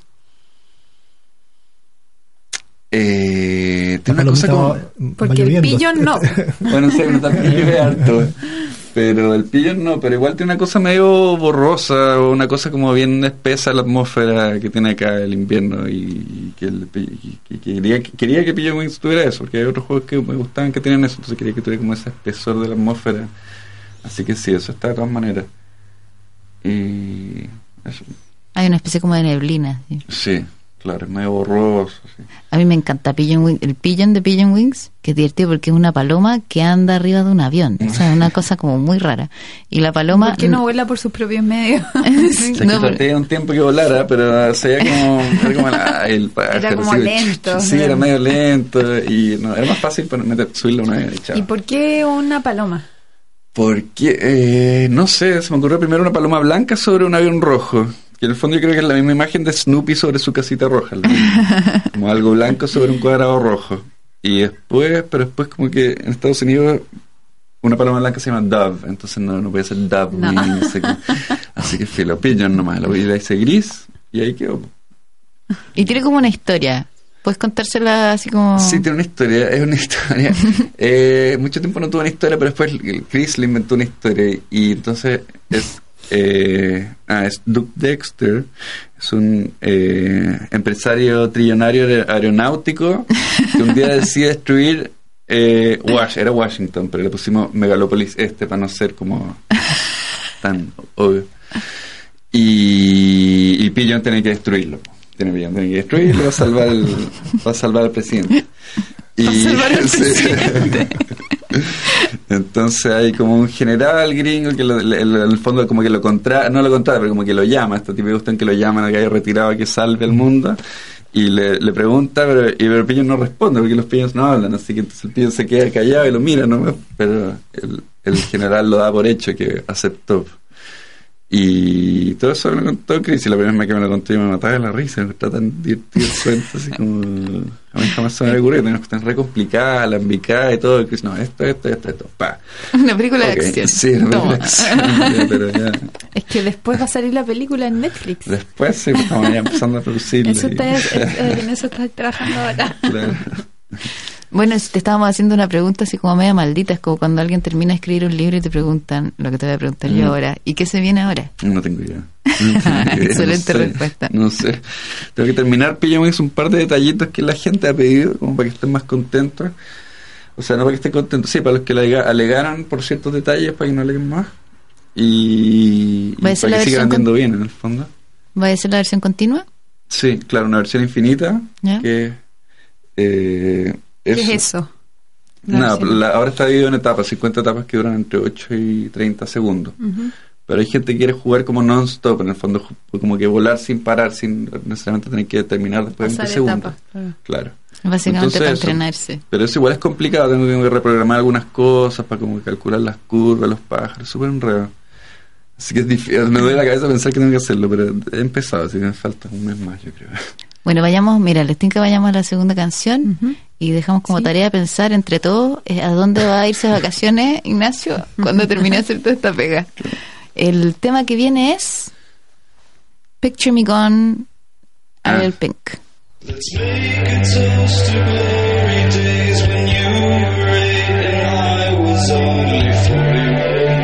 eh, tiene una cosa como... Porque el pillo no. Bueno, sí, no también llueve harto. Pero el pillón no, pero igual tiene una cosa medio borrosa o una cosa como bien espesa la atmósfera que tiene acá el invierno y, y que, el, y que quería, quería que Pillo Wings tuviera eso, porque hay otros juegos que me gustaban que tenían eso, entonces quería que tuviera como ese espesor de la atmósfera. Así que sí, eso está de todas maneras. Y eso, Hay una especie como de neblina. ¿sí? sí, claro, es medio borroso. sí. A mí me encanta Pigeon Wing- el Pigeon de Pigeon Wings, que es divertido porque es una paloma que anda arriba de un avión. O sea, es una cosa como muy rara. Y la paloma... ¿Por qué no vuela por sus propios medios? Sí, no, que pero- traté un tiempo que volara, pero se veía como, era como la- el pájaro, como así, lento, Sí, era medio lento y no, era más fácil para meter, subirlo una vez y chao. ¿Y por qué una paloma? Porque, eh, no sé, se me ocurrió primero una paloma blanca sobre un avión rojo. Que en el fondo yo creo que es la misma imagen de Snoopy sobre su casita roja. como algo blanco sobre un cuadrado rojo. Y después, pero después como que en Estados Unidos una paloma blanca se llama Dove. Entonces no, no puede ser Dove. No. ni no sé qué. Así que filo, pillan nomás. La, y la hice gris y ahí quedó. Y tiene como una historia. ¿Puedes contársela así como...? Sí, tiene una historia, es una historia. Eh, mucho tiempo no tuvo una historia, pero después Chris le inventó una historia y entonces es... Eh, ah, es Duke Dexter, es un eh, empresario trillonario aer- aeronáutico que un día decide destruir eh, Wash, era Washington, pero le pusimos Megalopolis este para no ser como tan obvio. Y, y Pigeon tiene que destruirlo. Tiene Pigeon tiene que destruirlo para salvar, el, para salvar al presidente. Y, Para salvar al sí. presidente. Entonces hay como un general gringo que lo- le- le- en el fondo como que lo contra, no lo contrata, pero como que lo llama, este tipo me gustan que lo llaman a que haya retirado a que salve el mundo y le, le pregunta, pero, y pero el pillo no responde porque los pillos no hablan, así que entonces el pillo se queda callado y lo mira, ¿no? pero el, el general lo da por hecho que aceptó. Y todo eso me lo contó Chris y la primera vez que me lo contó yo me mataba de la risa, me está tan divertido el cuento, así como a mí jamás se me ocurrido, tenemos que estar re complicada, alambricada y todo, y Chris, no, esto, esto, esto, esto, pa. Una película de acción. Sí, una película Toma. de acción, ya, pero ya. Es que después va a salir la película en Netflix. Después sí, pues, estamos ya empezando a producirla. Eso y- está, es- es- en eso estás trabajando ahora. Claro. Bueno, te estábamos haciendo una pregunta así como media maldita, es como cuando alguien termina de escribir un libro y te preguntan lo que te voy a preguntar yo Mm. ahora. ¿Y qué se viene ahora? No tengo idea. No tengo idea, Excelente no sé, respuesta. No sé. Tengo que terminar, pillamos un par de detallitos que la gente ha pedido, como para que estén más contentos. O sea, no para que estén contentos, sí, para los que alega- alegaron por ciertos detalles, para que no aleguen más. Y, y ¿Va a ser para que sigan versión viendo bien, en el fondo. ¿Va a ser la versión continua? Sí, claro, una versión infinita. ¿Ya? Que, eh, ¿Qué es eso? Versión. la- ahora está dividido en etapas, 50 etapas que duran entre 8 y 30 segundos. Pero hay gente que quiere jugar como non-stop, en el fondo, como que volar sin parar, sin necesariamente tener que terminar después de Pasar 20 segundos. etapas, claro. Claro. Básicamente Entonces, para eso. entrenarse. Pero eso igual es complicado, tengo que, tengo que reprogramar algunas cosas para como calcular las curvas, los pájaros, súper enredado. Así que es difícil, me duele la cabeza pensar que tengo que hacerlo, pero he empezado, así que me falta un mes más, yo creo. Bueno, vayamos, mira, les tengo que vayamos a la segunda canción y dejamos como tarea pensar entre todos a dónde va a irse de vacaciones Ignacio cuando termine de hacer toda esta pega. El tema que viene es Picture Me Gone, Ariel ah. Pink. Let's make a toast to days when you were eight and I was only 41.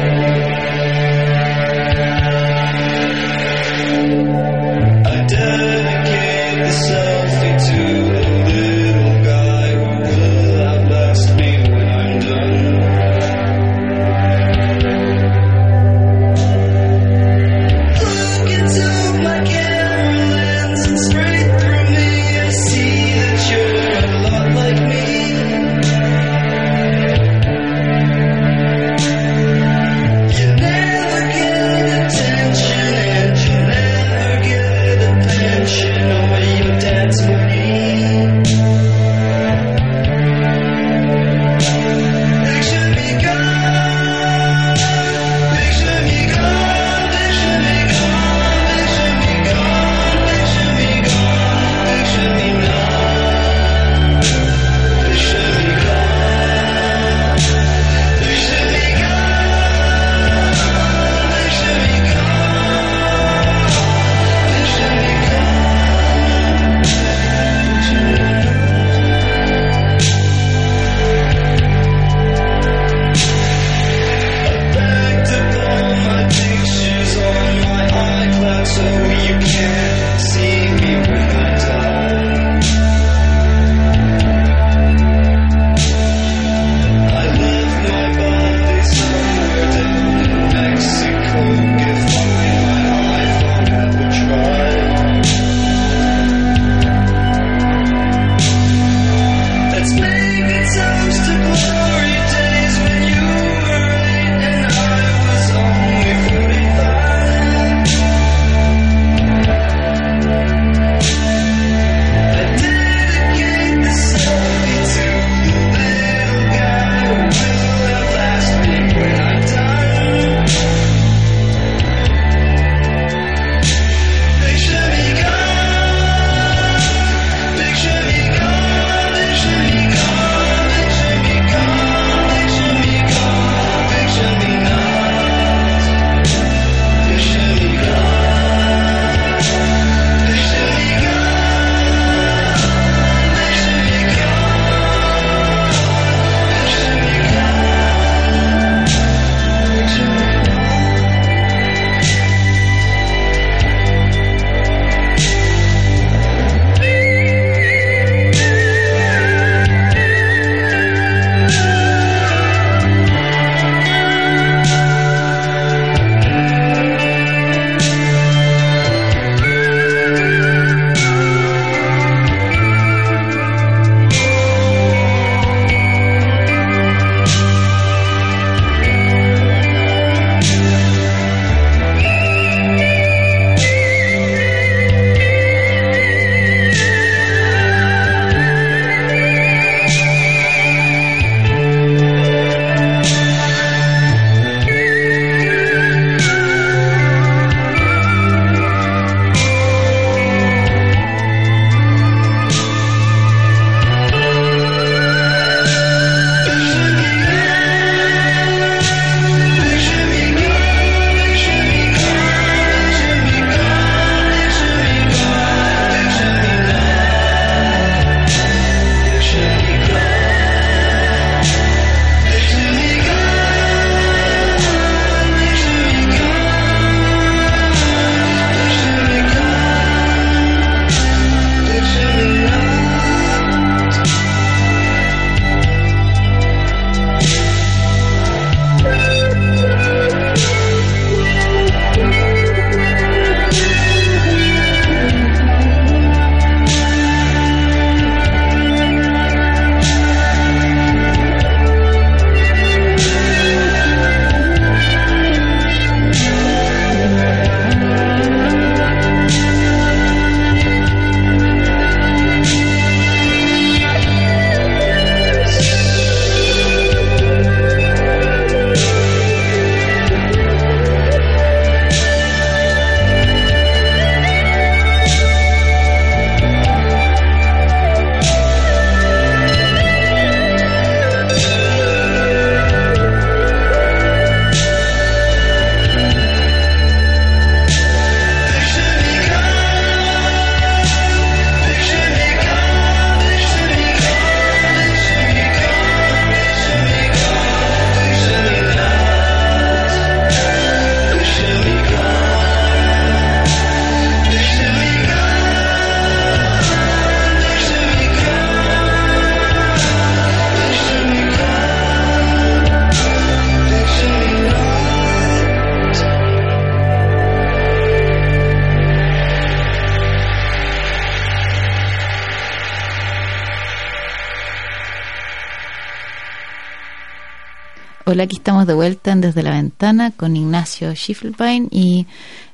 Vuelta en Desde la Ventana con Ignacio Schiffelbein y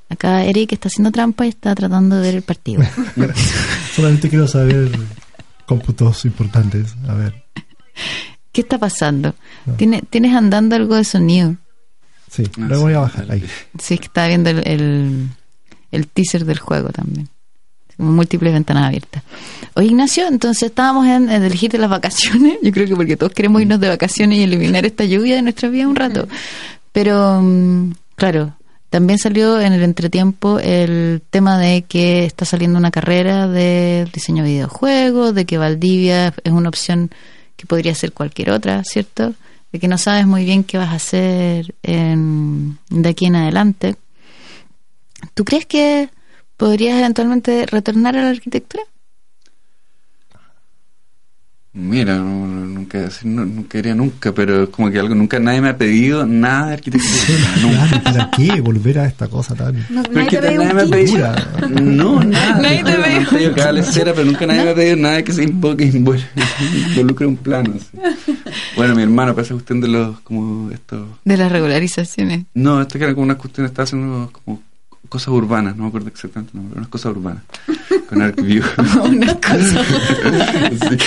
acá Eric está haciendo trampa y está tratando de ver el partido. Solamente quiero saber cómputos importantes. A ver, ¿Qué está pasando? No. ¿Tiene- ¿Tienes andando algo de sonido? sí, Ah, luego voy a bajar ahí. Sí, que estaba viendo el, el, el teaser del juego también. Múltiples ventanas abiertas. Oye, Ignacio, entonces estábamos en, en elegir las vacaciones. Yo creo que porque todos queremos irnos de vacaciones y eliminar esta lluvia de nuestra vida un rato. Pero, mm, claro, también salió en el entretiempo el tema de que está saliendo una carrera de diseño de videojuegos, de que Valdivia es una opción que podría ser cualquier otra, ¿cierto? De que no sabes muy bien qué vas a hacer en- de aquí en adelante. ¿Tú crees que podrías eventualmente retornar a la arquitectura? Mira, no, no, nunca, no, nunca diría nunca, pero es como que algo, nunca nadie me ha pedido nada de arquitectura. nunca. ¿Para qué volver a esta cosa tan... No, Pero es nadie que te ve nadie un me ha pedido. No, nada. Nadie te Me han pedido cada lecera, pero nunca nadie me ha pedido nada que se invoque, invol- involucre un plano. así. Bueno, mi hermano, para esa cuestión de los, como estos. De las regularizaciones. No, esto que era como una cuestión, estaba haciendo como cosas urbanas, no me acuerdo exactamente, no, pero unas cosas urbanas. Con ArcView. Una cosa. Sí.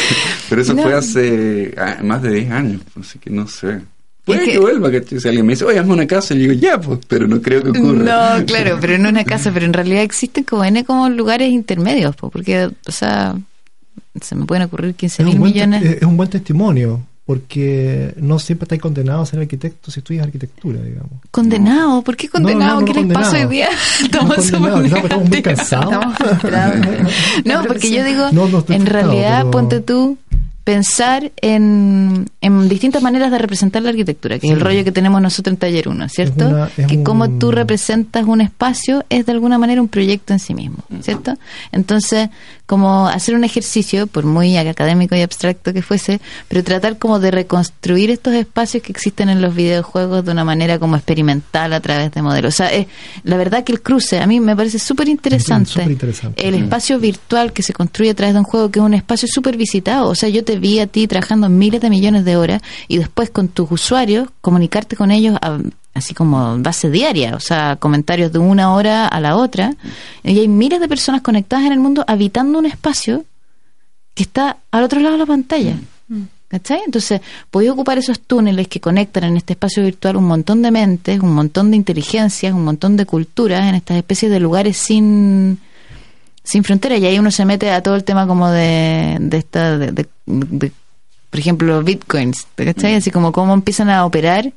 Pero eso No. fue hace ah, más de 10 años, así que no sé. Puede Es que, que- vuelva, que si alguien me dice, oye, hazme una casa, y yo digo, ya, pues, pero no creo que ocurra. No, claro, pero no una casa, pero en realidad existen como N como lugares intermedios, po, porque, o sea, se me pueden ocurrir 15 Es mil millones. te- es un buen testimonio, porque no siempre estáis condenado a ser arquitecto si estudias arquitectura, digamos. Condenado, ¿por qué condenado? No, no, no ¿Qué les condenado. pasa hoy día? Estamos estamos muy cansados. No, porque yo digo, No, no estoy en realidad, pero- ponte tú, pensar en, en distintas maneras de representar la arquitectura, que es el rollo que tenemos nosotros en Taller 1, ¿cierto? una- es que un- como tú representas un espacio es de alguna manera un proyecto en sí mismo, ¿cierto? Entonces, como hacer un ejercicio, por muy académico y abstracto que fuese, pero tratar como de reconstruir estos espacios que existen en los videojuegos de una manera como experimental a través de modelos. O sea, es, la verdad que el cruce a mí me parece súper interesante. Súper interesante. El espacio virtual que se construye a través de un juego que es un espacio súper visitado. O sea, yo te vi a ti trabajando miles de millones de horas y después con tus usuarios comunicarte con ellos a- así como base diaria, o sea, comentarios de una hora a la otra. Y hay miles de personas conectadas en el mundo habitando un espacio que está al otro lado de la pantalla. ¿Cachai? Entonces, podéis ocupar esos túneles que conectan en este espacio virtual un montón de mentes, un montón de inteligencias, un montón de culturas en estas especies de lugares sin sin frontera. Y ahí uno se mete a todo el tema como de, de esta, de, de- de, por ejemplo, bitcoins, ¿cachai? Así como cómo empiezan a operar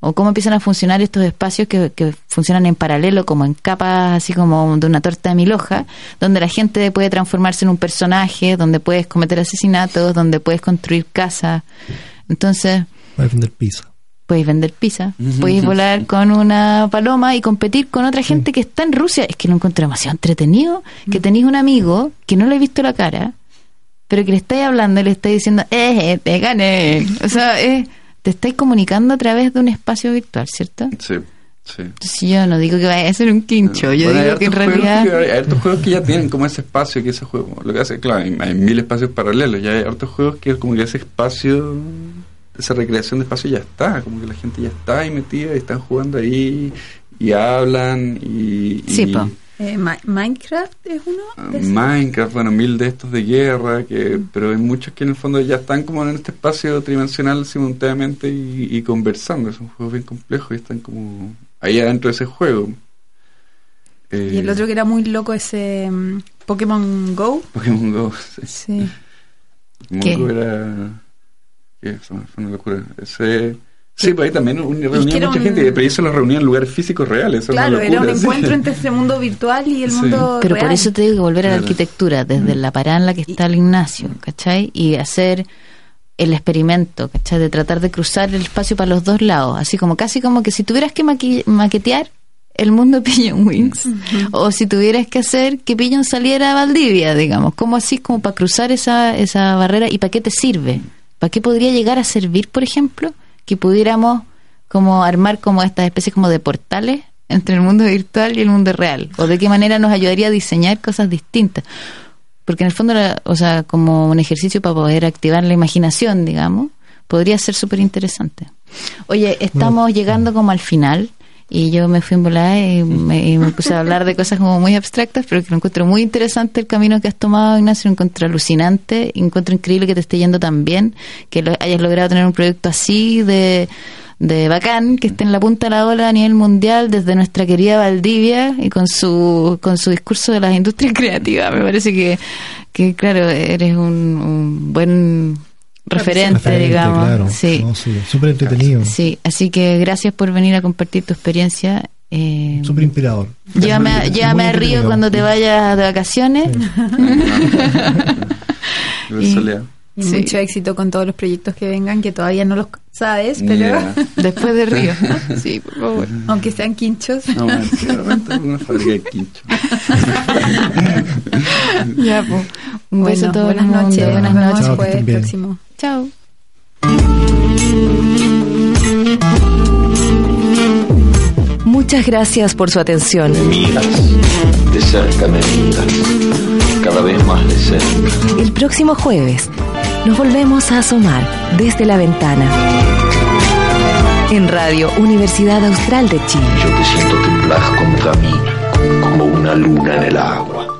o cómo empiezan a funcionar estos espacios que, que funcionan en paralelo, como en capas, así como de una torta de mil hojas, donde la gente puede transformarse en un personaje, donde puedes cometer asesinatos, donde puedes construir casas. Entonces, Voy a vender pizza. Podéis vender pizza, podéis volar con una paloma y competir con otra gente que está en Rusia. Es que lo encuentro demasiado entretenido, que tenéis un amigo que no le he visto la cara, pero que le estáis hablando y le estáis diciendo, eh, te gané. O sea, eh, te estáis comunicando a través de un espacio virtual, ¿cierto? Sí, sí. Entonces yo no digo que vaya a ser un quincho, yo Bueno, digo que en realidad... que- hay hartos juegos que ya tienen como ese espacio que ese juego. Lo que hace, claro, hay, hay mil espacios paralelos. Ya hay hartos juegos que como que ese espacio, esa recreación de espacio ya está. Como que la gente ya está ahí metida y están jugando ahí y hablan y. Sí, po. Eh, Minecraft es uno Ah, de. Minecraft, bueno, mil de estos de guerra, que pero hay muchos que en el fondo ya están como en este espacio tridimensional simultáneamente y, y conversando. Son juegos bien complejos y están como ahí adentro de ese juego. Eh, Y el otro que era muy loco, ese mm, Pokémon Go. Pokémon Go, sí. Sí. Pokémon era... Una locura. Ese... Sí, pues ahí también un- reunía mucha un- gente, pero ellos lo reunían en lugares físicos reales. eso era Claro, una era un sí. encuentro entre ese mundo virtual y el Sí. mundo Pero por eso te digo que volver a la Claro. arquitectura, desde la parada en la que está el Ignacio, ¿cachai? Y hacer el experimento, ¿cachai? De tratar de cruzar el espacio para los dos lados, así como casi como que si tuvieras que maquetear el mundo de Pigeon Wings, o si tuvieras que hacer que Pigeon saliera a Valdivia, digamos, como así como para cruzar esa, esa barrera y para qué te sirve, para qué podría llegar a servir, por ejemplo, que pudiéramos como armar como estas especies como de portales entre el mundo virtual y el mundo real, o de qué manera nos ayudaría a diseñar cosas distintas. Porque en el fondo, la- o sea, como un ejercicio para poder activar la imaginación, digamos, podría ser súper interesante. Oye, estamos llegando como al final y yo me fui en volada y me, y me puse a hablar de cosas como muy abstractas, pero que lo encuentro muy interesante el camino que has tomado, Ignacio, lo encuentro alucinante, encuentro increíble que te esté yendo tan bien, que lo- hayas logrado tener un proyecto así de, de bacán, que esté en la punta de la ola a nivel mundial desde nuestra querida Valdivia y con su, con su discurso de las industrias creativas. Me parece que, que claro, eres un, un buen referente, Referente, digamos. claro. Sí. No, sí, súper entretenido, Sí, así que gracias por venir a compartir tu experiencia. Eh, súper inspirador. llévame a, llévame a Río cuando te vayas de vacaciones. Soledad. Y Sí. mucho éxito con todos los proyectos que vengan, que todavía no los sabes, pero Yeah. Después de Río. Sí, por favor. aunque sean quinchos. No, bueno, repente una fábrica de quincho. Ya, pues. Un beso a Bueno, todo el buenas noches. Buenas Nos vemos noches. Chao, jueves próximo. Chao. Muchas gracias por su atención. Miras, de cerca me miras, cada vez más de cerca. El próximo jueves nos volvemos a asomar desde la ventana. En Radio Universidad Austral de Chile. Yo te siento temblar contra mí, como una luna en el agua.